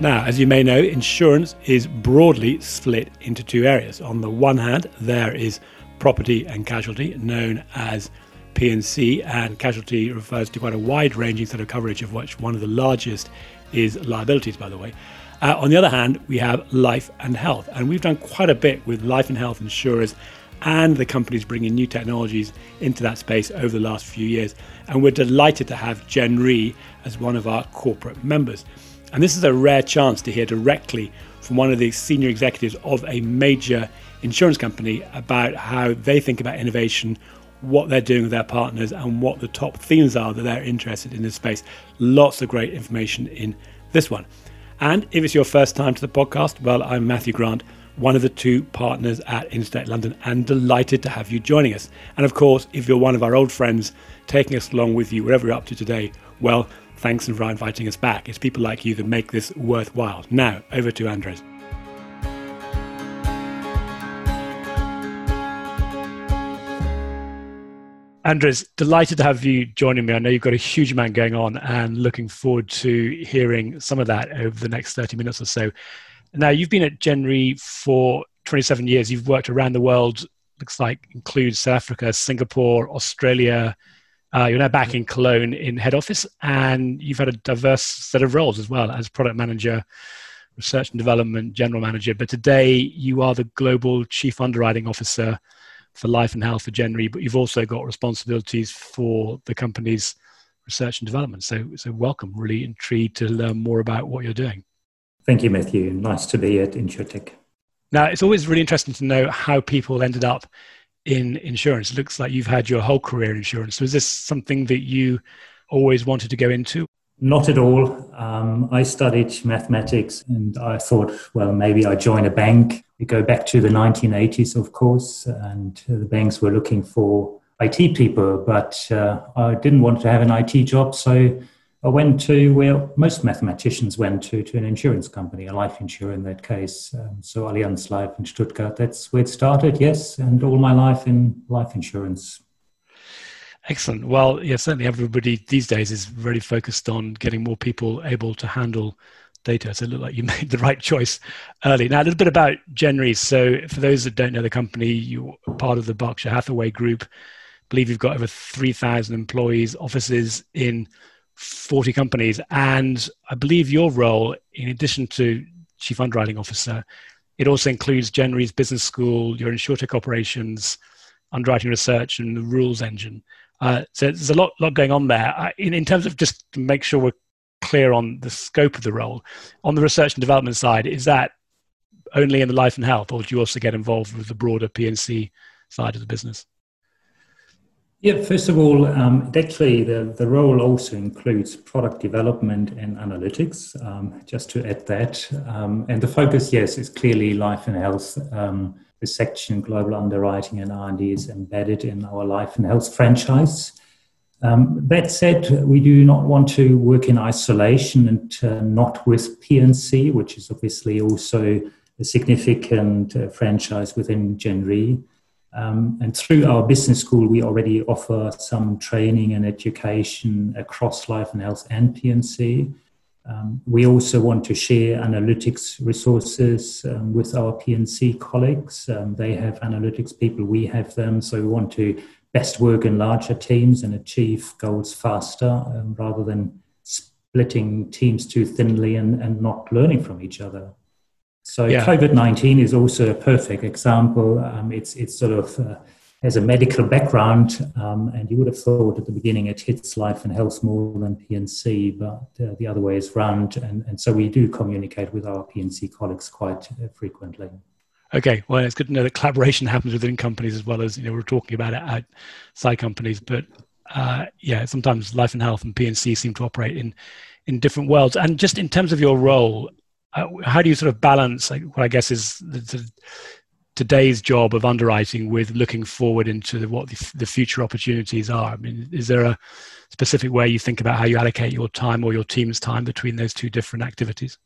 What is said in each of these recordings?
Now, as you may know, insurance is broadly split into two areas. On the one hand, there is property and casualty, known as P&C, and casualty refers to quite a wide-ranging set of coverage, of which one of the largest is liabilities, by the way. Uh, on the other hand, we have life and health, and we've done quite a bit with life and health insurers and the companies bringing new technologies into that space over the last few years. And we're delighted to have Gen Re as one of our corporate members. And this is a rare chance to hear directly from one of the senior executives of a major insurance company about how they think about innovation, what they're doing with their partners, and what the top themes are that they're interested in this space. Lots of great information in this one. And if it's your first time to the podcast, well, I'm Matthew Grant, one of the two partners at InsTech London, and delighted to have you joining us. And of course, if you're one of our old friends taking us along with you wherever you're up to today, well, thanks for inviting us back. It's people like you that make this worthwhile. Now, over to Andres. Andres, delighted to have you joining me. I know you've got a huge amount going on and looking forward to hearing some of that over the next 30 minutes or so. Now, you've been at Gen Re for 27 years. You've worked around the world, looks like includes South Africa, Singapore, Australia. Uh, you're now back in Cologne in head office, and you've had a diverse set of roles as well as product manager, research and development, general manager. But today, you are the global chief underwriting officer for life and health for Re, but you've also got responsibilities for the company's research and development. So, so welcome. Really intrigued to learn more about what you're doing. Thank you, Matthew. Nice to be at InsTech. Now, it's always really interesting to know how people ended up in insurance. It looks like you've had your whole career in insurance. Is this something that you always wanted to go into? Not at all. Um, I studied mathematics and I thought, well, maybe I join a bank. We go back to the 1980s, of course, and the banks were looking for IT people, but uh, I didn't want to have an IT job. So I went to where most mathematicians went to, to an insurance company, a life insurer in that case. Um, so Allianz Life in Stuttgart. That's where it started, yes, and all my life in life insurance. Excellent. Well, yeah, certainly everybody these days is very focused on getting more people able to handle data. So it looked like you made the right choice early. Now, a little bit about Gen Re. So for those that don't know the company, you're part of the Berkshire Hathaway Group. I believe you've got over 3,000 employees, offices in 40 companies. And I believe your role, in addition to Chief Underwriting Officer, it also includes Re's business school, your insurtech operations, underwriting research, and the rules engine. Uh, so there's a lot, lot going on there. I, in, in terms of just to make sure we're clear on the scope of the role, on the research and development side, is that only in the life and health, or do you also get involved with the broader P&C side of the business? Yeah, first of all, um, actually, the, the role also includes product development and analytics, um, just to add that. Um, and the focus, yes, is clearly life and health. Um, the section global underwriting and R&D is embedded in our life and health franchise. Um, that said, we do not want to work in isolation and uh, not with P&C, which is obviously also a significant uh, franchise within Gen Re. Um, and through our business school, we already offer some training and education across life and health and P&C. Um, we also want to share analytics resources um, with our P&C colleagues. Um, they have analytics people, we have them. So we want to best work in larger teams and achieve goals faster um, rather than splitting teams too thinly and, and not learning from each other. So yeah. COVID nineteen is also a perfect example. Um, it's it's sort of uh, has a medical background, um, and you would have thought at the beginning it hits life and health more than P&C, but uh, the other way is round. And, and so we do communicate with our P&C colleagues quite uh, frequently. Okay, well, it's good to know that collaboration happens within companies as well as you know we're talking about it outside companies. But uh, yeah, sometimes life and health and P&C seem to operate in in different worlds. And just in terms of your role, how do you sort of balance like, what I guess is the, the, today's job of underwriting with looking forward into the, what the, the, future opportunities are? I mean, is there a specific way you think about how you allocate your time or your team's time between those two different activities?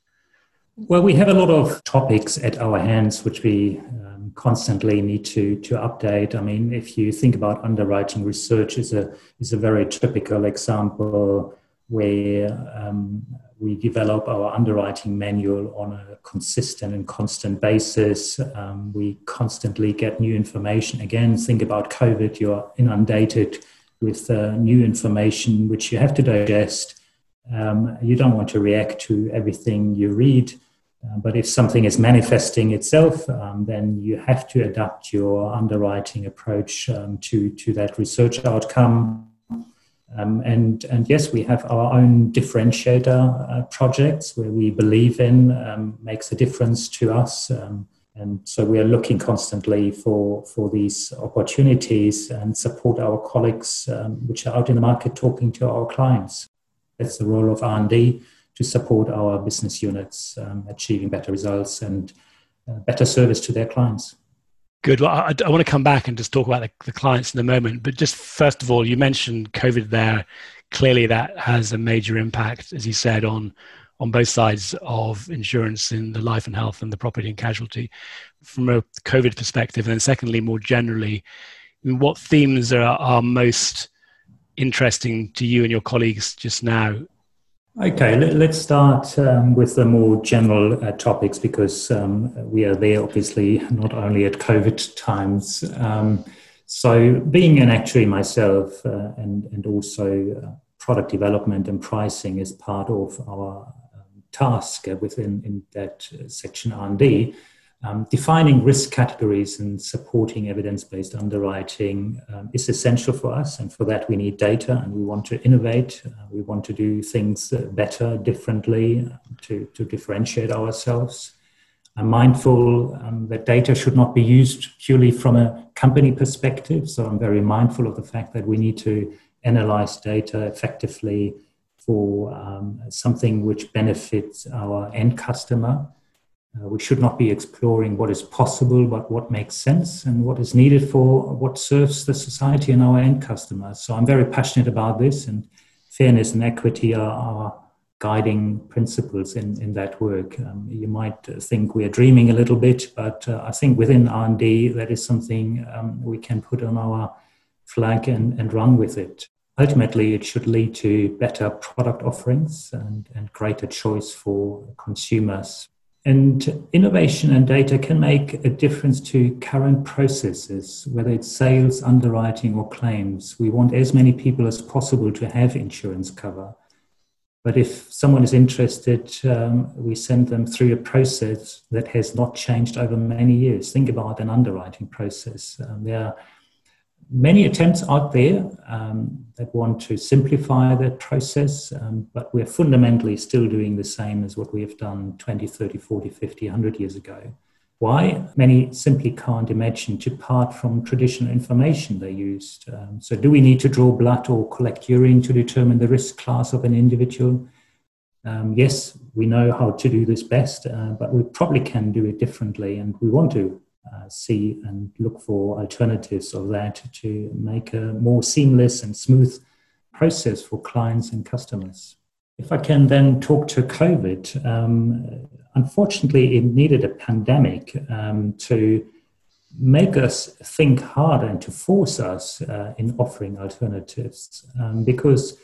Well, we have a lot of topics at our hands which we um, constantly need to to update. I mean, if you think about underwriting research, is a is a very typical example where um, we develop our underwriting manual on a consistent and constant basis. Um, we constantly get new information. Again, think about COVID, you're inundated with uh, new information which you have to digest. Um, you don't want to react to everything you read. Uh, but if something is manifesting itself, um, then you have to adapt your underwriting approach um, to, to that research outcome. Um, and, and yes, we have our own differentiator uh, projects where we believe in um, makes a difference to us. Um, and so we are looking constantly for, for these opportunities and support our colleagues um, which are out in the market talking to our clients. That's the role of R&D to support our business units um, achieving better results and uh, better service to their clients. Good. Well, I, I, want to come back and just talk about the, the, clients in a moment. But just first of all, you mentioned COVID there. Clearly, that has a major impact, as you said, on on both sides of insurance in the life and health and the property and casualty from a COVID perspective. And then, secondly, more generally, what themes are, are most interesting to you and your colleagues just now Okay, let, us start um, with the more general uh, topics because um, we are there obviously not only at COVID times. Um, so, being an actuary myself uh, and, and also uh, product development and pricing is part of our um, task within in that section R&D. Um, defining risk categories and supporting evidence based underwriting um, is essential for us. And for that, we need data and we want to innovate. Uh, we want to do things uh, better, differently uh, to, to differentiate ourselves. I'm mindful um, that data should not be used purely from a company perspective. So I'm very mindful of the fact that we need to analyze data effectively for um, something which benefits our end customer uh, we should not be exploring what is possible, but what makes sense and what is needed for what serves the society and our end customers. So I'm very passionate about this, and fairness and equity are our guiding principles in, in that work. Um, you might think we are dreaming a little bit, but uh, I think within R&D that is something um, we can put on our flag and, and run with it. Ultimately, it should lead to better product offerings and, and greater choice for consumers and innovation and data can make a difference to current processes, whether it's sales, underwriting, or claims. We want as many people as possible to have insurance cover. But if someone is interested, um, we send them through a process that has not changed over many years. Think about an underwriting process. Um, there are many attempts out there um, that want to simplify that process, um, but we're fundamentally still doing the same as what we have done 20, 30, 40, 50, 100 years ago. Why? Many simply can't imagine to part from traditional information they used. Um, so, do we need to draw blood or collect urine to determine the risk class of an individual? Um, yes, we know how to do this best, uh, but we probably can do it differently, and we want to uh, see and look for alternatives of that to make a more seamless and smooth process for clients and customers. If I can then talk to COVID, um, unfortunately, it needed a pandemic um, to make us think harder and to force us uh, in offering alternatives um, because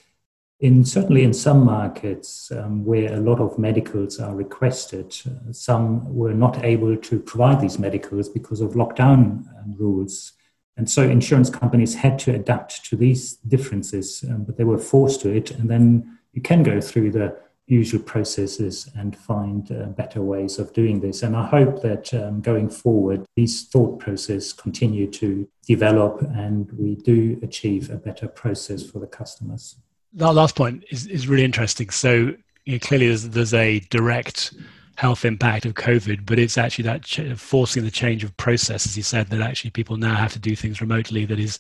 in certainly in some markets um, where a lot of medicals are requested, uh, some were not able to provide these medicals because of lockdown um, rules. And so insurance companies had to adapt to these differences, um, but they were forced to it. And then you can go through the usual processes and find uh, better ways of doing this. And I hope that um, going forward, these thought processes continue to develop and we do achieve a better process for the customers that last point is, is really interesting. So you know, clearly there's, there's a direct health impact of COVID, but it's actually that ch- forcing the change of process, as you said, that actually people now have to do things remotely that is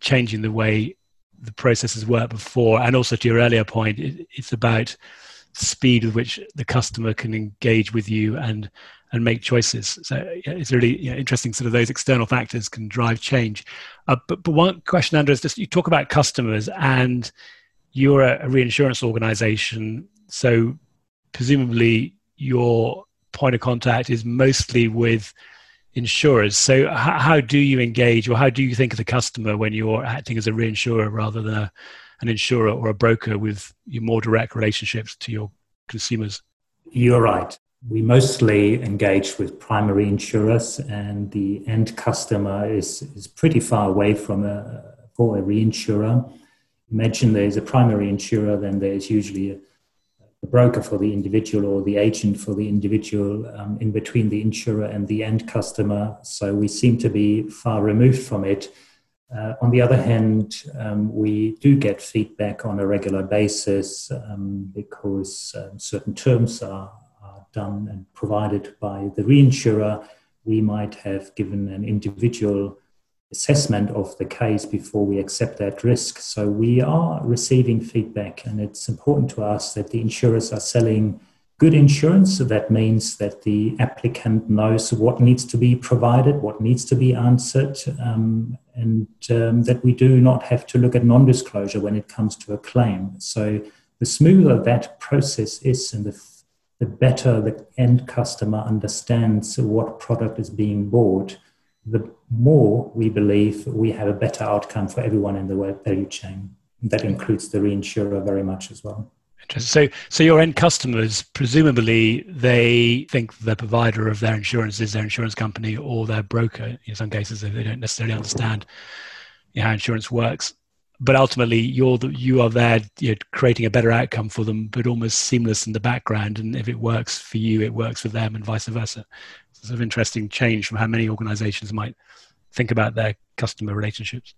changing the way the processes work before. And also to your earlier point, it, it's about speed with which the customer can engage with you and and make choices. So it's really interesting. Sort of those external factors can drive change. Uh, but, but one question, Andrew, is just you talk about customers, and you're a, a reinsurance organization, so presumably your point of contact is mostly with insurers. So how, how, do you engage, or how do you think of the customer when you're acting as a reinsurer rather than a, an insurer or a broker with your more direct relationships to your consumers? You're right. We mostly engage with primary insurers, and the end customer is, is pretty far away from a, for a reinsurer. Imagine there's a primary insurer, then there's usually a, broker for the individual or the agent for the individual um, in between the insurer and the end customer. So we seem to be far removed from it. Uh, on the other hand, um, we do get feedback on a regular basis um, because um, certain terms are, done and provided by the reinsurer, we might have given an individual assessment of the case before we accept that risk. So we are receiving feedback, and it's important to us that the insurers are selling good insurance. So that means that the applicant knows what needs to be provided, what needs to be answered, um, and um, that we do not have to look at non disclosure when it comes to a claim. So the smoother that process is and the the better the end customer understands what product is being bought, the more we believe we have a better outcome for everyone in the value chain. That includes the reinsurer very much as well. So, so your end customers, presumably, they think the provider of their insurance is their insurance company or their broker. In some cases, they don't necessarily understand how insurance works but ultimately you're the, you are there you know, creating a better outcome for them but almost seamless in the background. And if it works for you it works for them and vice versa. It's sort of interesting change from how many organizations might think about their customer relationships.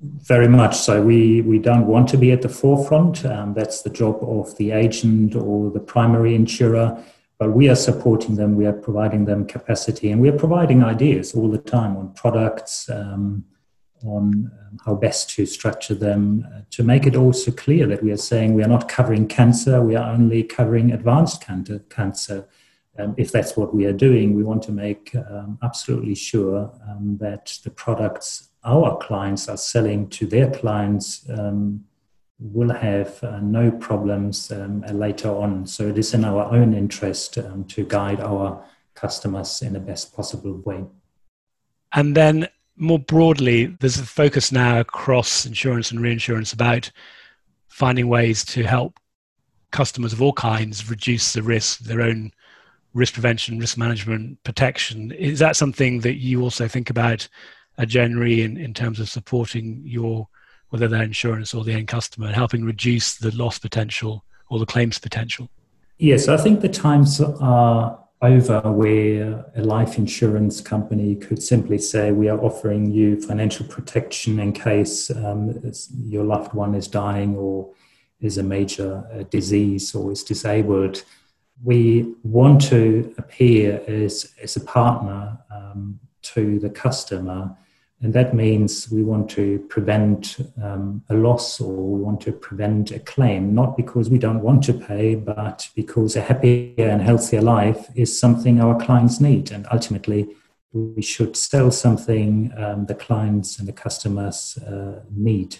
Very much so. We we don't want to be at the forefront um, that's the job of the agent or the primary insurer but we are supporting them we are providing them capacity and we are providing ideas all the time on products um, on um, how best to structure them uh, to make it also clear that we are saying we are not covering cancer, we are only covering advanced cancer. Um, if that's what we are doing, we want to make um, absolutely sure um, that the products our clients are selling to their clients um, will have uh, no problems um, later on. So it is in our own interest to guide our customers in the best possible way. And then more broadly, there's a focus now across insurance and reinsurance about finding ways to help customers of all kinds reduce the risk, their own risk prevention, risk management, protection. Is that something that you also think about uh, at Gen Re in, in terms of supporting your, whether they're insurance or the end customer, and helping reduce the loss potential or the claims potential? Yes, I think the times are over where a life insurance company could simply say, We are offering you financial protection in case um, your loved one is dying or is a major uh, disease or is disabled. We want to appear as, as a partner um, to the customer and that means we want to prevent um, a loss or we want to prevent a claim, not because we don't want to pay, but because a happier and healthier life is something our clients need. And ultimately, we should sell something um, the clients and the customers uh, need.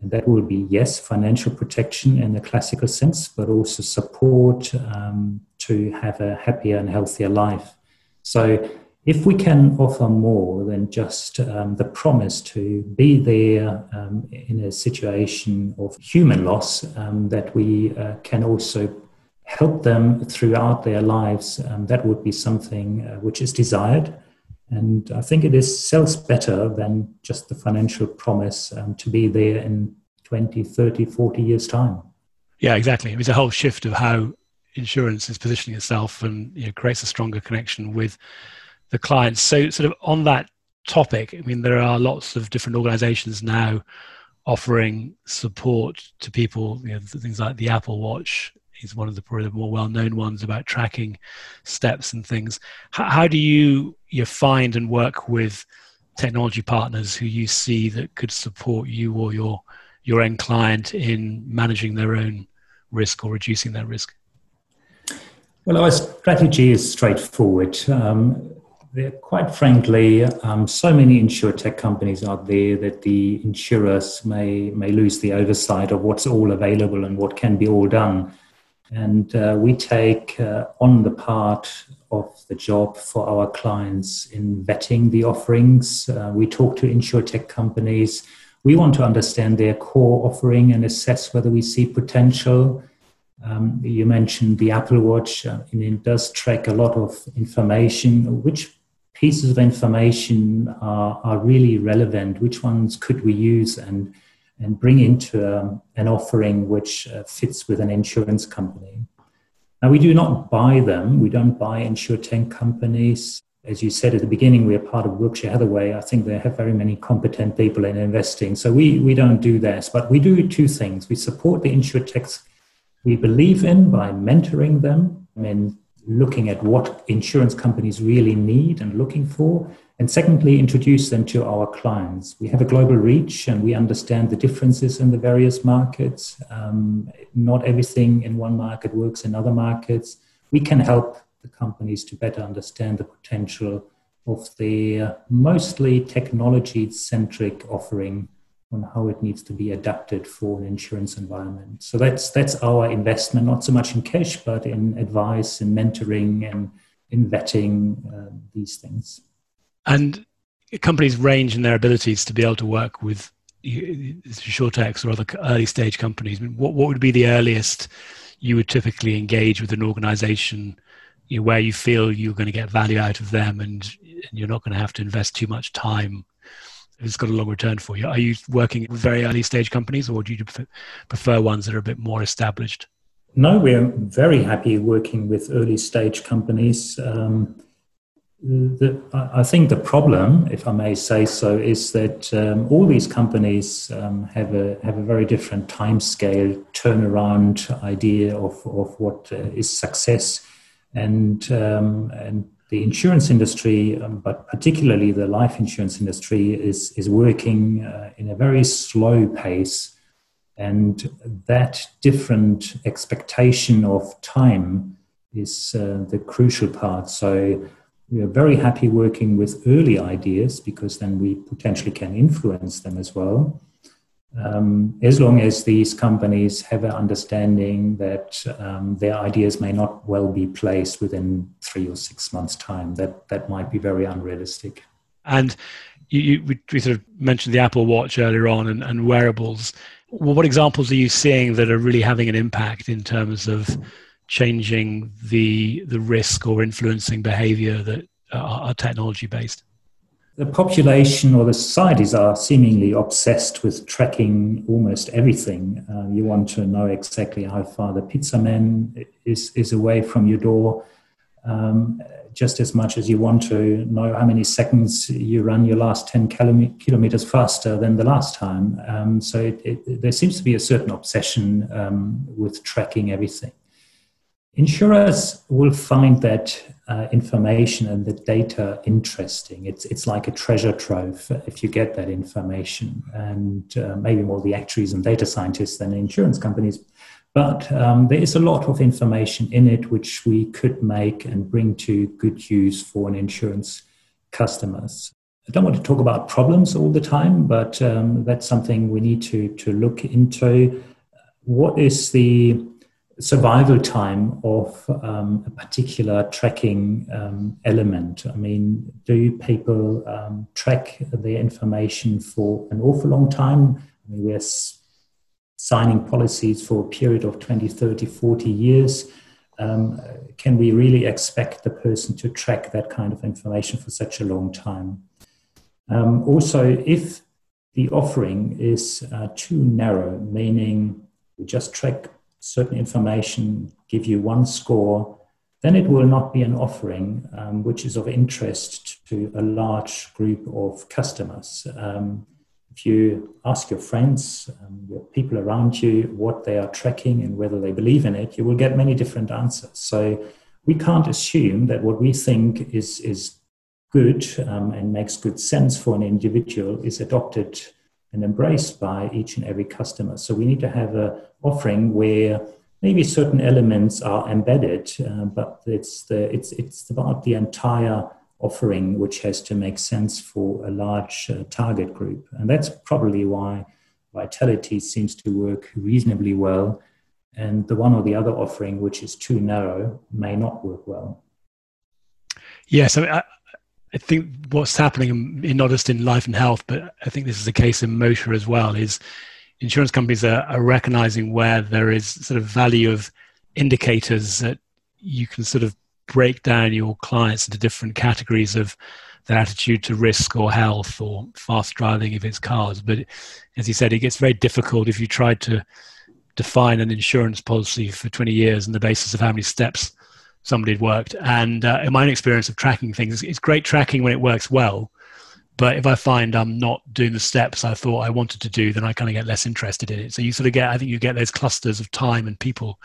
And that will be, yes, financial protection in the classical sense, but also support um, to have a happier and healthier life. So if we can offer more than just um, the promise to be there um, in a situation of human loss, um, that we uh, can also help them throughout their lives, um, that would be something uh, which is desired. And I think it is sells better than just the financial promise um, to be there in 20, 30, 40 years' time. Yeah, exactly. It's a whole shift of how insurance is positioning itself and you know, creates a stronger connection with the clients. So, sort of on that topic, I mean, there are lots of different organizations now offering support to people. You know, things like the Apple Watch is one of the probably more well-known ones about tracking steps and things. How, how do you you find and work with technology partners who you see that could support you or your your end client in managing their own risk or reducing their risk? Well, our strategy is straightforward. Um, there, quite frankly, um, so many tech companies out there that the insurers may may lose the oversight of what's all available and what can be all done. And uh, we take uh, on the part of the job for our clients in vetting the offerings. Uh, we talk to tech companies We want to understand their core offering and assess whether we see potential. Um, you mentioned the Apple Watch, uh, and it does track a lot of information. Which pieces of information are, are really relevant? Which ones could we use and, and bring into um, an offering which uh, fits with an insurance company? Now, we do not buy them, we don't buy insurtech companies as you said at the beginning, we are part of Berkshire Hathaway. I think they have very many competent people in investing. So we, we don't do this, But we do two things. We support the insurtechs we believe in by mentoring them and looking at what insurance companies really need and looking for. And secondly, introduce them to our clients. We have a global reach and we understand the differences in the various markets. Um, not everything in one market works in other markets. We can help the companies to better understand the potential of their mostly technology centric offering on how it needs to be adapted for an insurance environment. So that's that's our investment, not so much in cash, but in advice and mentoring and in vetting uh, these things. And companies range in their abilities to be able to work with insurtechs or other early stage companies. I mean, what what would be the earliest you would typically engage with an organization you know, where you feel you're going to get value out of them and, and you're not going to have to invest too much time it's got a long return for you. Are you working with very early stage companies or do you prefer ones that are a bit more established? No, we're very happy working with early stage companies. Um, the, I think the problem, if I may say so, is that um, all these companies um, have a have a very different time scale, turnaround idea of, of what uh, is success and um, and the insurance industry, um, but particularly the life insurance industry, is is working uh, in a very slow pace, and that different expectation of time is uh, the crucial part. So. We are very happy working with early ideas because then we potentially can influence them as well um, as long as these companies have an understanding that um, their ideas may not well be placed within three or six months' time, that that might be very unrealistic. And you, you we, we, sort of mentioned the Apple Watch earlier on and, and wearables. Well, what examples are you seeing that are really having an impact in terms of changing the the risk or influencing behavior that are, are technology based? The population or the societies are seemingly obsessed with tracking almost everything. Uh, you want to know exactly how far the pizza man is, is away from your door, um, just as much as you want to know how many seconds you run your last 10 kilometers faster than the last time. Um, so it, it, there seems to be a certain obsession um, with tracking everything. Insurers will find that uh, information and the data interesting. It's, it's like a treasure trove if you get that information, and uh, maybe more the actuaries and data scientists than insurance companies. But um, there is a lot of information in it which we could make and bring to good use for an insurance customers. I don't want to talk about problems all the time, but um, that's something we need to, to look into. What is the survival time of um, a particular tracking um, element. I mean, do people um, track their information for an awful long time? I mean, we're signing policies for a period of 20, 30, 40 years. Um, can we really expect the person to track that kind of information for such a long time? Um, also, if the offering is uh, too narrow, meaning we just track certain information, give you one score, then it will not be an offering um, which is of interest to a large group of customers. Um, if you ask your friends, um, your people around you, what they are tracking and whether they believe in it, you will get many different answers. So we can't assume that what we think is, is good um, and makes good sense for an individual is adopted and embraced by each and every customer. So we need to have a offering where maybe certain elements are embedded, uh, but it's the it's it's about the entire offering which has to make sense for a large uh, target group, and that's probably why Vitality seems to work reasonably well, and the one or the other offering which is too narrow may not work well. Yes, I mean, I, I think what's happening in, not just in life and health, but I think this is the case in motor as well, is insurance companies are, are recognizing where there is sort of value of indicators that you can sort of break down your clients into different categories of their attitude to risk or health or fast driving if it's cars. But as you said, it gets very difficult if you try to define an insurance policy for 20 years on the basis of how many steps somebody had worked. And uh, in my own experience of tracking things, it's great tracking when it works well. But if I find I'm not doing the steps I thought I wanted to do, then I kind of get less interested in it. So you sort of get, I think you get those clusters of time and people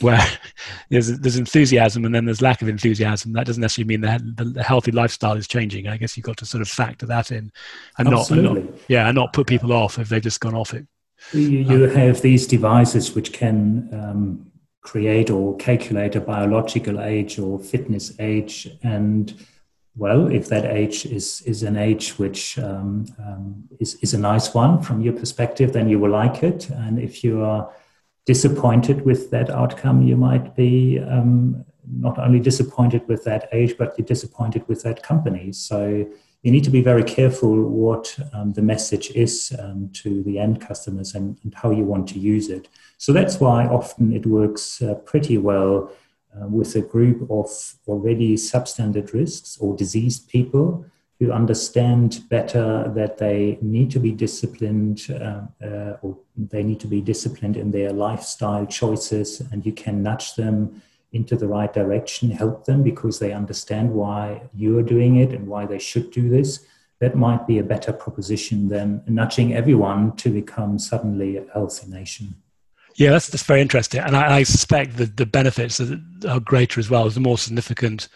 where there's there's enthusiasm and then there's lack of enthusiasm. That doesn't necessarily mean that the healthy lifestyle is changing. I guess you've got to sort of factor that in, and not, and not, yeah, and not put people off if they've just gone off it. You, you have these devices which can um, create or calculate a biological age or fitness age, and well, if that age is is an age which um, um, is is a nice one from your perspective, then you will like it, and if you are disappointed with that outcome, you might be um, not only disappointed with that age, but you're disappointed with that company. So you need to be very careful what um, the message is um, to the end customers and, and, how you want to use it. So that's why often it works uh, pretty well uh, with a group of already substandard risks or diseased people who understand better that they need to be disciplined uh, uh, or they need to be disciplined in their lifestyle choices and you can nudge them into the right direction help them because they understand why you're doing it and why they should do this. That might be a better proposition than nudging everyone to become suddenly a healthy nation yeah, that's, that's very interesting. And I, I suspect that the benefits are greater as well. As the more significant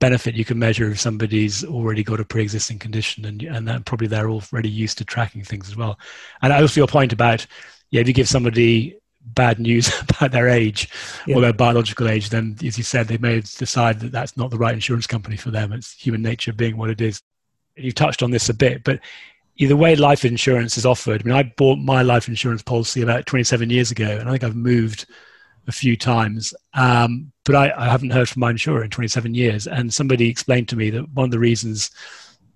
benefit you can measure if somebody's already got a pre-existing condition and and that probably they're already used to tracking things as well and also your point about yeah if you give somebody bad news about their age yeah. or their biological age then as you said they may decide that that's not the right insurance company for them it's human nature being what it is you touched on this a bit but either way life insurance is offered i mean i bought my life insurance policy about 27 years ago and i think i've moved a few times, um, but I, I, haven't heard from my insurer in 27 years. And somebody explained to me that one of the reasons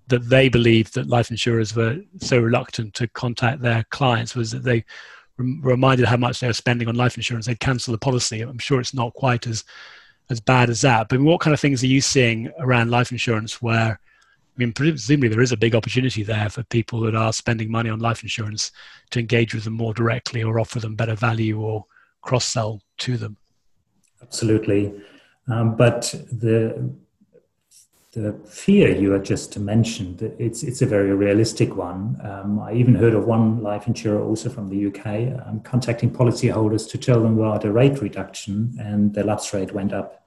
that they believed that life insurers were so reluctant to contact their clients was that they reminded how much they were spending on life insurance. They'd cancel the policy. I'm sure it's not quite as as bad as that. But what kind of things are you seeing around life insurance where? I mean, presumably there is a big opportunity there for people that are spending money on life insurance to engage with them more directly or offer them better value or cross sell to them. Absolutely. Um, but the the fear you had just mentioned, it's it's a very realistic one. Um, I even heard of one life insurer also from the UK um, contacting policyholders to tell them about a rate reduction, and their lapse rate went up.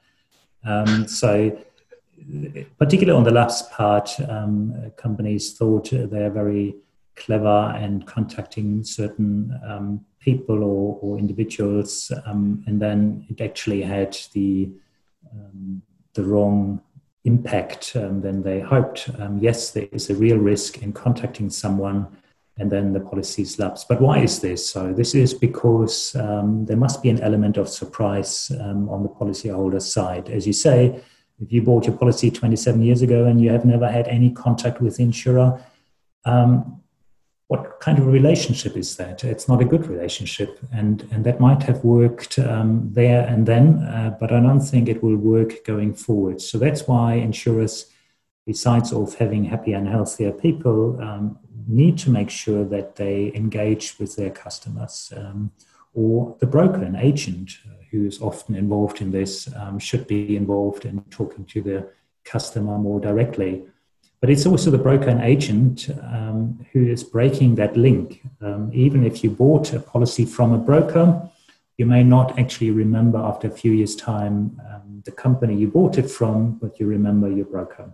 Um, so, particularly on the lapse part, um, companies thought they're very clever and contacting certain um, people or, or individuals, um, and then it actually had the um, the wrong impact um, than they hoped. Um, yes, there is a real risk in contacting someone, and then the policy lapse. But why is this? So this is because there must be an element of surprise on the policyholder side, as you say. If you bought your policy 27 years ago and you have never had any contact with the insurer, um, what kind of relationship is that? It's not a good relationship, and and that might have worked um, there and then, uh, but I don't think it will work going forward. So that's why insurers, besides of having happier and healthier people, um, need to make sure that they engage with their customers, um, or the broker, an agent who is often involved in this, um, should be involved in talking to the customer more directly. But it's also the broker and agent um, who is breaking that link. Um, even if you bought a policy from a broker, you may not actually remember after a few years' time um, the company you bought it from, but you remember your broker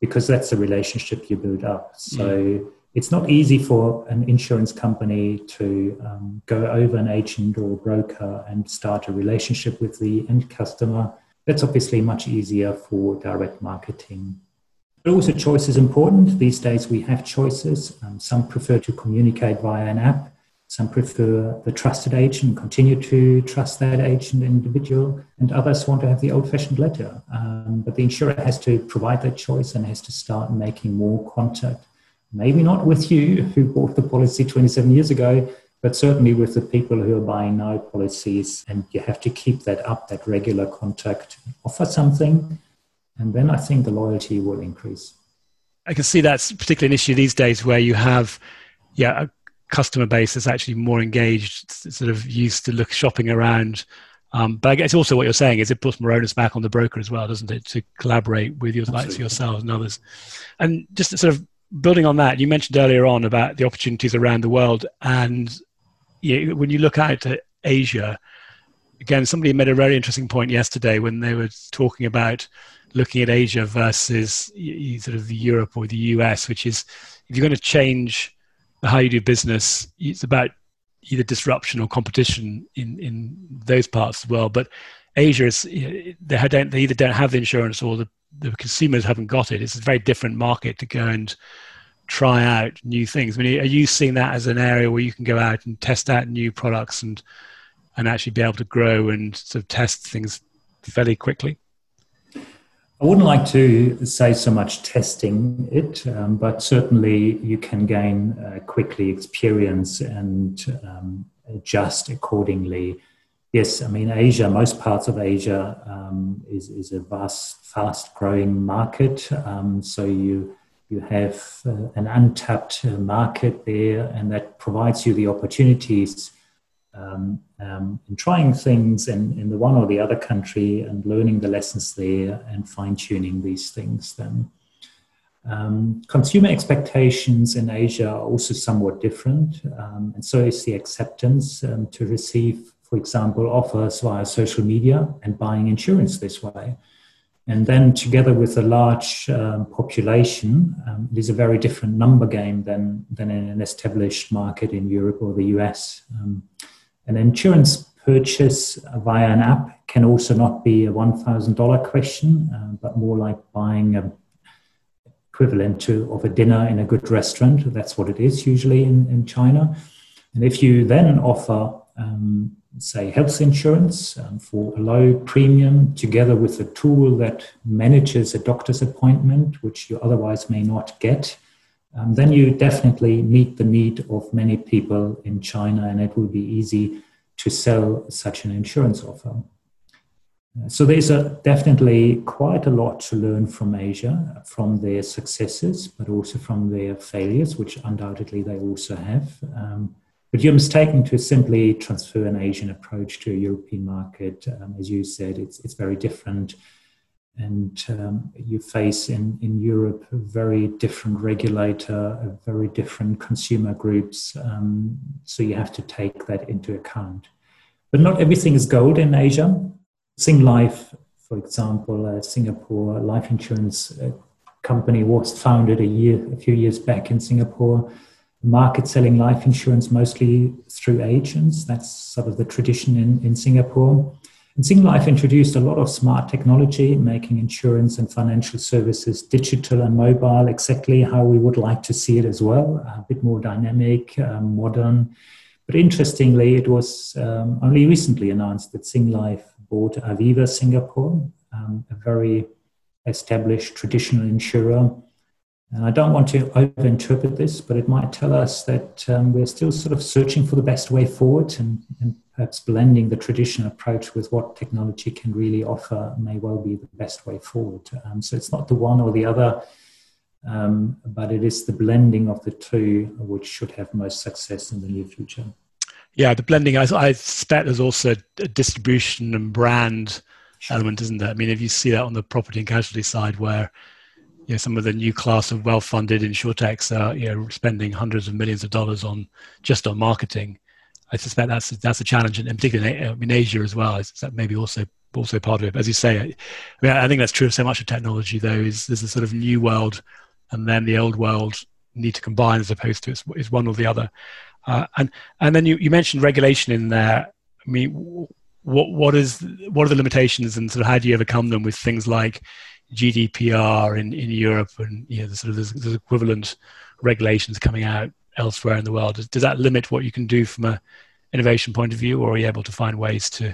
because that's the relationship you build up. So mm. It's not easy for an insurance company to um, go over an agent or broker and start a relationship with the end customer. That's obviously much easier for direct marketing but also, choice is important. These days, we have choices. Um, some prefer to communicate via an app. Some prefer the trusted agent, continue to trust that agent individual, and others want to have the old-fashioned letter. Um, but the insurer has to provide that choice and has to start making more contact. Maybe not with you who bought the policy 27 years ago, but certainly with the people who are buying now policies. And you have to keep that up, that regular contact, offer something, and then I think the loyalty will increase. I can see that's particularly an issue these days where you have, yeah, a customer base that's actually more engaged, sort of used to look shopping around. Um, but I guess also what you're saying is it puts more onus back on the broker as well, doesn't it, to collaborate with your likes yourselves and others. And just sort of building on that, you mentioned earlier on about the opportunities around the world, and you, when you look out to Asia, again, somebody made a very interesting point yesterday when they were talking about looking at Asia versus sort of Europe or the US, which is if you're going to change how you do business, it's about either disruption or competition in, in those parts of the world. But Asia is they don't they either don't have the insurance or the, the consumers haven't got it. It's a very different market to go and try out new things. I mean, are you seeing that as an area where you can go out and test out new products and and actually be able to grow and sort of test things fairly quickly? I wouldn't like to say so much testing it, um, but certainly you can gain uh, quickly experience and um, adjust accordingly. Yes, I mean, Asia, most parts of Asia um, is, is a vast, fast growing market. Um, so you, you have uh, an untapped uh, market there, and that provides you the opportunities um, um, and trying things in, in the one or the other country and learning the lessons there and fine tuning these things then. Um, consumer expectations in Asia are also somewhat different, um, and so is the acceptance um, to receive, for example, offers via social media and buying insurance this way. And then, together with a large um, population, um, it is a very different number game than, than in an established market in Europe or the US. Um, an insurance purchase via an app can also not be a $1,000 question, uh, but more like buying a equivalent to of a dinner in a good restaurant. That's what it is usually in, in China. And if you then offer, um, say, health insurance um, for a low premium, together with a tool that manages a doctor's appointment, which you otherwise may not get, um, then you definitely meet the need of many people in China, and it will be easy to sell such an insurance offer. Uh, so there's a, definitely quite a lot to learn from Asia, from their successes, but also from their failures, which undoubtedly they also have. Um, but you're mistaken to simply transfer an Asian approach to a European market. Um, as you said, it's, it's very different and um, you face in, in Europe a very different regulator, a very different consumer groups. Um, so you have to take that into account. But not everything is gold in Asia. Singlife, for example, a Singapore life insurance uh, company was founded a year, a few years back in Singapore. Market selling life insurance mostly through agents. That's sort of the tradition in, in Singapore. And Singlife introduced a lot of smart technology, making insurance and financial services digital and mobile, exactly how we would like to see it as well, a bit more dynamic, um, modern. But interestingly, it was um, only recently announced that Singlife bought Aviva Singapore, um, a very established traditional insurer. And I don't want to overinterpret this, but it might tell us that um, we're still sort of searching for the best way forward and, and perhaps blending the traditional approach with what technology can really offer may well be the best way forward. Um, so it's not the one or the other, um, but it is the blending of the two which should have most success in the near future. Yeah, the blending, I, I suspect there's also a distribution and brand sure. element, isn't there? I mean, if you see that on the property and casualty side where you know, some of the new class of well-funded insurtechs are you know, spending hundreds of millions of dollars on just on marketing I suspect that's that's a challenge, and particularly in, Asia as well. Is that maybe also also part of it? As you say, I, mean, I think that's true of so much of technology. Though, is there's a sort of new world, and then the old world need to combine as opposed to it's, it's one or the other. Uh, and and then you, you mentioned regulation in there. I mean, what what is what are the limitations, and sort of how do you overcome them with things like GDPR in, in Europe and you know the sort of there's equivalent regulations coming out elsewhere in the world. Does, does that limit what you can do from a innovation point of view, or are you able to find ways to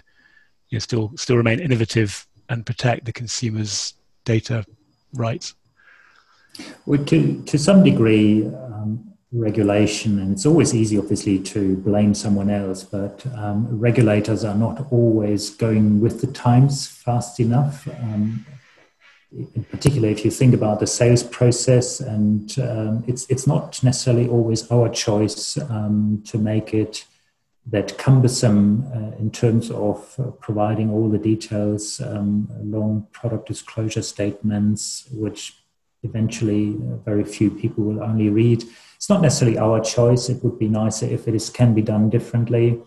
you know, still still remain innovative and protect the consumer's data rights? Well, to to some degree, um, regulation, and it's always easy, obviously, to blame someone else, but um, regulators are not always going with the times fast enough. Um, in particular, if you think about the sales process, and um, it's it's not necessarily always our choice um, to make it that cumbersome uh, in terms of uh, providing all the details, um, long product disclosure statements, which eventually uh, very few people will only read. It's not necessarily our choice. It would be nicer if it is, can be done differently.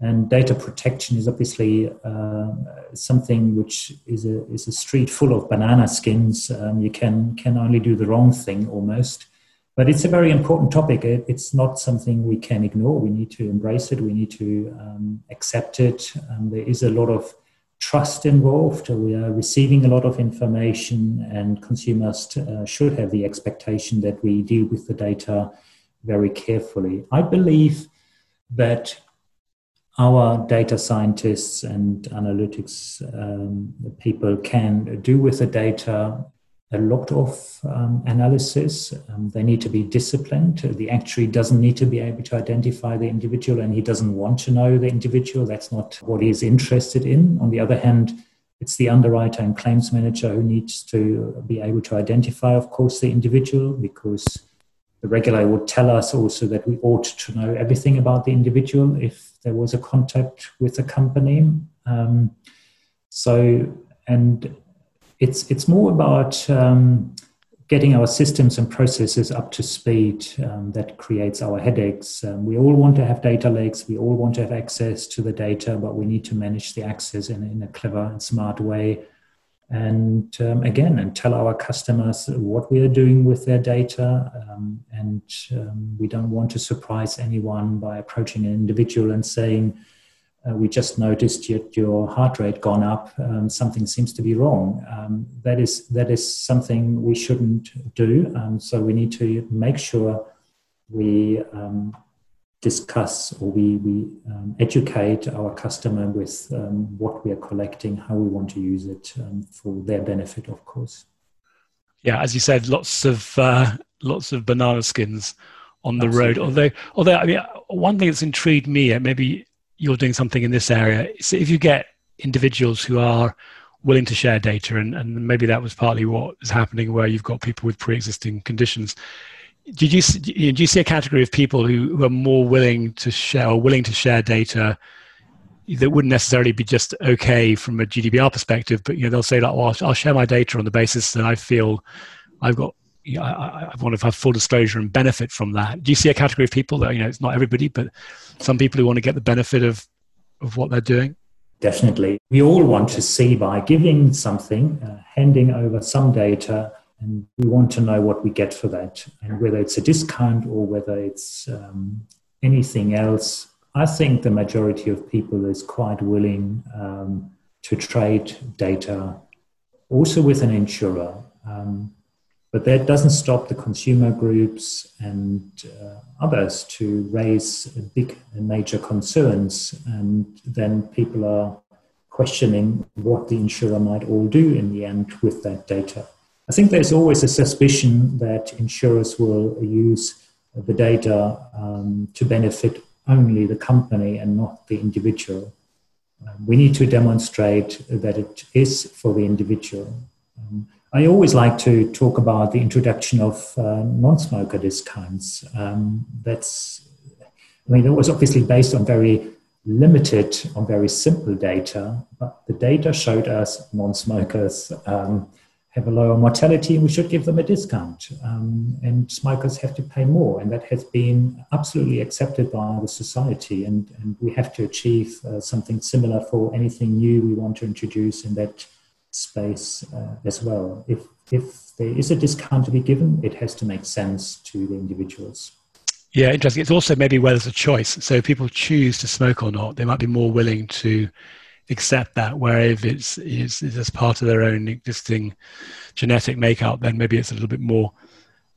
And data protection is obviously uh, something which is a, is a street full of banana skins. Um, you can, can only do the wrong thing almost. But it's a very important topic. It, it's not something we can ignore. We need to embrace it. We need to um, accept it. Um, there is a lot of trust involved. We are receiving a lot of information, and consumers uh, should have the expectation that we deal with the data very carefully. I believe that our data scientists and analytics um, people can do with the data a lot of um, analysis. Um, they need to be disciplined. The actuary doesn't need to be able to identify the individual and he doesn't want to know the individual. That's not what he's interested in. On the other hand, it's the underwriter and claims manager who needs to be able to identify, of course, the individual because the regulator would tell us also that we ought to know everything about the individual if there was a contact with a company. Um, so, and it's it's more about um, getting our systems and processes up to speed um, that creates our headaches. Um, we all want to have data lakes, we all want to have access to the data, but we need to manage the access in, in a clever and smart way. And um, again, and tell our customers what we are doing with their data. Um, and um, we don't want to surprise anyone by approaching an individual and saying, uh, we just noticed your, your heart rate gone up. Um, something seems to be wrong. Um, that is that is something we shouldn't do. Um, so we need to make sure we discuss or we we um, educate our customer with um, what we are collecting, how we want to use it for their benefit, of course. Yeah, as you said, lots of uh, lots of banana skins on the Absolutely. road. Although, although I mean, one thing that's intrigued me, uh, maybe you're doing something in this area. So if you get individuals who are willing to share data, and, and maybe that was partly what is happening where you've got people with pre-existing conditions. Did you, do you see a category of people who, who are more willing to share or willing to share data that wouldn't necessarily be just okay from a GDPR perspective, but you know they'll say like, "Well, I'll share my data on the basis that I feel I've got you know, I, I, want to have full disclosure and benefit from that. Do you see a category of people that you know it's not everybody, but some people who want to get the benefit of of what they're doing? Definitely, we all want to see by giving something, uh, handing over some data, and we want to know what we get for that, and whether it's a discount or whether it's um, anything else. I think the majority of people is quite willing um, to trade data, also with an insurer. Um, but that doesn't stop the consumer groups and uh, others to raise big and major concerns. And then people are questioning what the insurer might all do in the end with that data. I think there's always a suspicion that insurers will use the data um, to benefit only the company and not the individual. Um, we need to demonstrate that it is for the individual. Um, I always like to talk about the introduction of uh, non-smoker discounts. Um, that's, I mean, it was obviously based on very limited, on very simple data, but the data showed us non-smokers um, have a lower mortality and we should give them a discount. Um, and smokers have to pay more, and that has been absolutely accepted by the society. And, and we have to achieve uh, something similar for anything new we want to introduce in that space uh, as well. If if there is a discount to be given, it has to make sense to the individuals. Yeah, interesting. It's also maybe where there's a choice. So if people choose to smoke or not, they might be more willing to accept that. Where if it's is as part of their own existing genetic makeup, then maybe it's a little bit more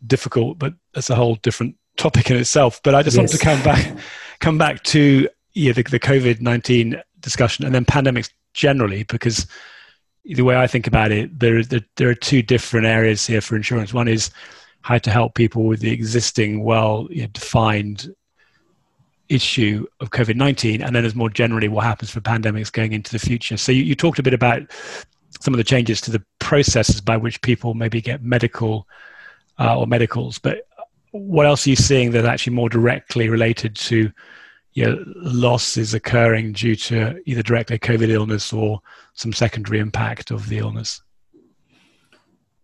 difficult. But that's a whole different topic in itself. But I just yes. want to come back come back to yeah, the, the COVID nineteen discussion and then pandemics generally, because the way I think about it, there, there there are two different areas here for insurance. One is how to help people with the existing well you know, defined issue of COVID 19, and then there's more generally what happens for pandemics going into the future. So, you, you, talked a bit about some of the changes to the processes by which people maybe get medical uh, or medicals, but what else are you seeing that actually more directly related to you know, losses occurring due to either directly COVID illness or some secondary impact of the illness?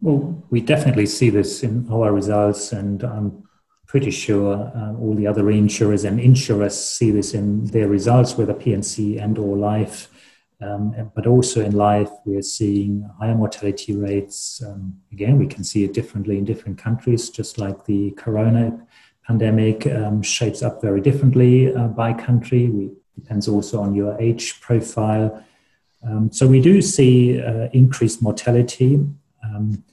Well, we definitely see this in all our results, and I'm pretty sure um, all the other reinsurers and insurers see this in their results, whether P&C or life. Um, but also in life, we're seeing higher mortality rates. Um, again, we can see it differently in different countries, just like the corona pandemic um, shapes up very differently uh, by country. We depends also on your age profile. Um, so we do see uh, increased mortality. Um,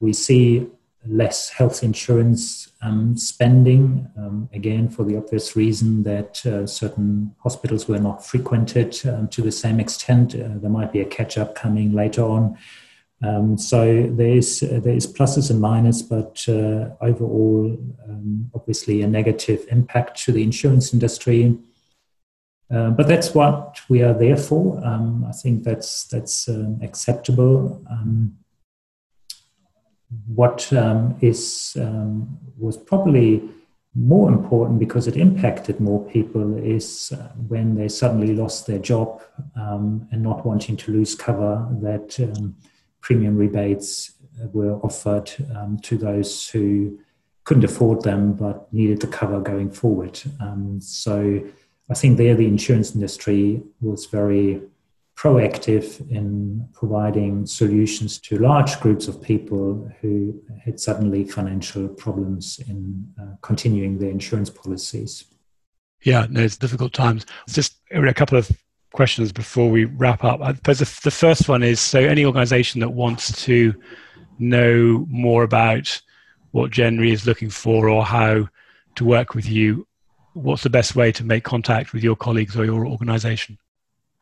we see less health insurance um, spending, um, again, for the obvious reason that uh, certain hospitals were not frequented um, to the same extent. Uh, there might be a catch up coming later on. Um, so there's uh, there's pluses and minuses, but uh, overall, um, obviously, a negative impact to the insurance industry. Uh, but that's what we are there for. Um, I think that's that's acceptable what um, is um, was probably more important because it impacted more people is uh, when they suddenly lost their job um, and not wanting to lose cover that um, premium rebates were offered um, to those who couldn't afford them but needed the cover going forward. Um, so I think there the insurance industry was very proactive in providing solutions to large groups of people who had suddenly financial problems in uh, continuing their insurance policies. Yeah, no, it's difficult times. Just a couple of questions before we wrap up. I suppose the first one is so any organization that wants to know more about what Gen Re is looking for or how to work with you, what's the best way to make contact with your colleagues or your organization?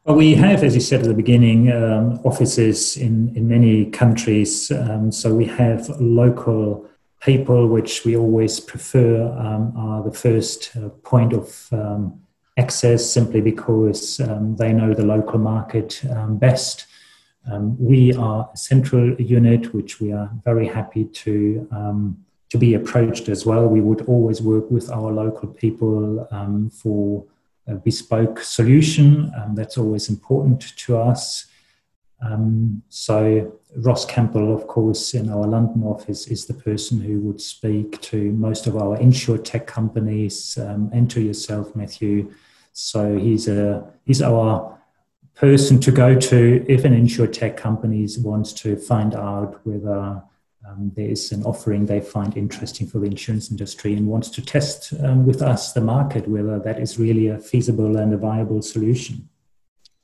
Well, we have, as you said at the beginning, um, offices in, in many countries. Um, so we have local people, which we always prefer um, are the first uh, point of um, access simply because um, they know the local market um, best. we are a central unit, which we are very happy to to be approached as well. We would always work with our local people for bespoke solution. Um, that's always important to us. Um, so Ross Campbell, of course, in our London office, is the person who would speak to most of our tech companies um, and to yourself, Matthew. So he's a he's our person to go to if an tech company wants to find out whether um, there is an offering they find interesting for the insurance industry and wants to test um, with us the market whether that is really a feasible and a viable solution.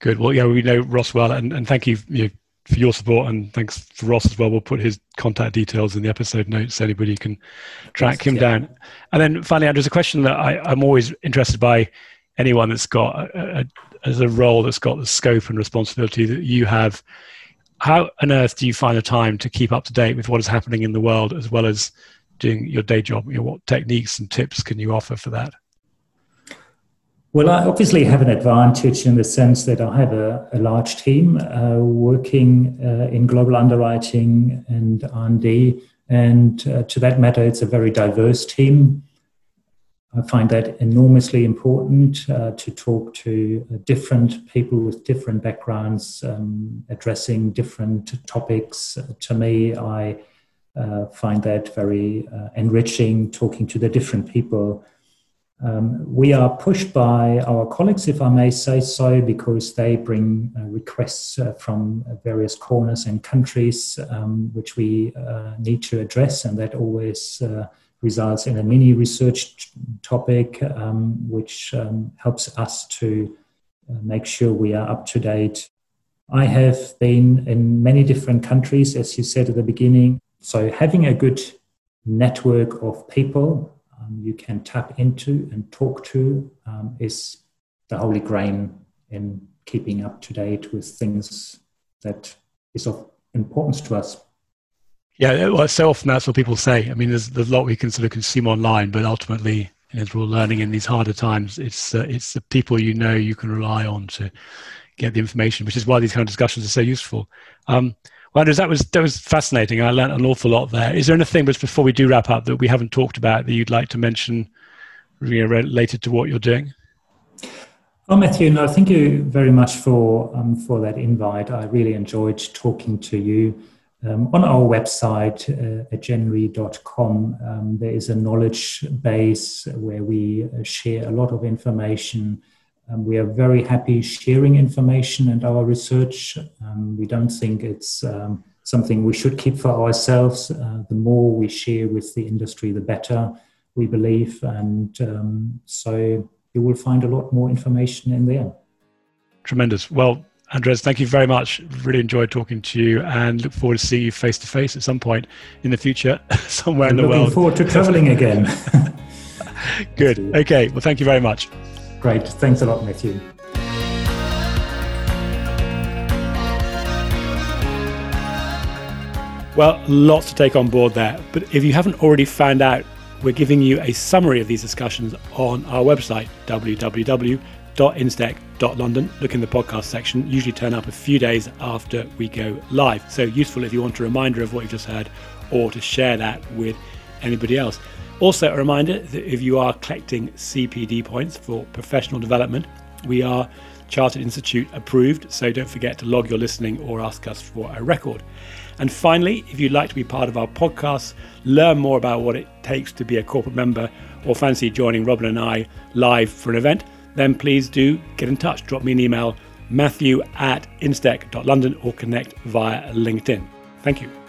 Good. Well, yeah, we know Ross well, and, and thank you, you know, for your support, and thanks for Ross as well. We'll put his contact details in the episode notes so anybody can track yes, him yeah. down. And then finally, Andres, there's a question that I, I'm always interested by anyone that's got a, a, as a role that's got the scope and responsibility that you have how on earth do you find the time to keep up to date with what is happening in the world as well as doing your day job? You know, what techniques and tips can you offer for that? Well, I obviously have an advantage in the sense that I have a, a large team uh, working uh, in global underwriting and R&D, and uh, to that matter, it's a very diverse team. I find that enormously important uh, to talk to uh, different people with different backgrounds, um, addressing different topics. Uh, to me, I uh, find that very uh, enriching, talking to the different people. Um, we are pushed by our colleagues, if I may say so, because they bring uh, requests from various corners and countries, um, which we need to address, and that always results in a mini research topic, um, which um, helps us to uh, make sure we are up to date. I have been in many different countries, as you said at the beginning. So, having a good network of people, um, you can tap into and talk to um, is the holy grail in keeping up to date with things that is of importance to us. Yeah, well, so often that's what people say. I mean, there's, there's a lot we can sort of consume online, but ultimately, as we're learning in these harder times, it's uh, it's the people you know you can rely on to get the information, which is why these kind of discussions are so useful. Um, well, Andres, that was that was fascinating. I learned an awful lot there. Is there anything, but before we do wrap up, that we haven't talked about that you'd like to mention, you know, related to what you're doing? Oh, Matthew, no, thank you very much for um, for that invite. I really enjoyed talking to you. Um, on our website uh, at genre.com, um, there is a knowledge base where we uh, share a lot of information. Um, we are very happy sharing information and our research. Um, we don't think it's um, something we should keep for ourselves. Uh, the more we share with the industry, the better, we believe. And um, so you will find a lot more information in there. Tremendous. Well, Andres, thank you very much. Really enjoyed talking to you and look forward to seeing you face to face at some point in the future, somewhere I'm in the looking world. Looking forward to traveling again. Good. Okay. Well, thank you very much. Great. Thanks a lot, Matthew. Well, lots to take on board there. But if you haven't already found out, we're giving you a summary of these discussions on our website, www.instech.london. Look in the podcast section, usually turn up a few days after we go live. So useful if you want a reminder of what you've just heard or to share that with anybody else. Also, a reminder that if you are collecting CPD points for professional development, we are Chartered Institute approved, so don't forget to log your listening or ask us for a record. And finally, if you'd like to be part of our podcast, learn more about what it takes to be a corporate member, or fancy joining Robin and I live for an event, then please do get in touch. Drop me an email, matthew at instech.london, or connect via LinkedIn. Thank you.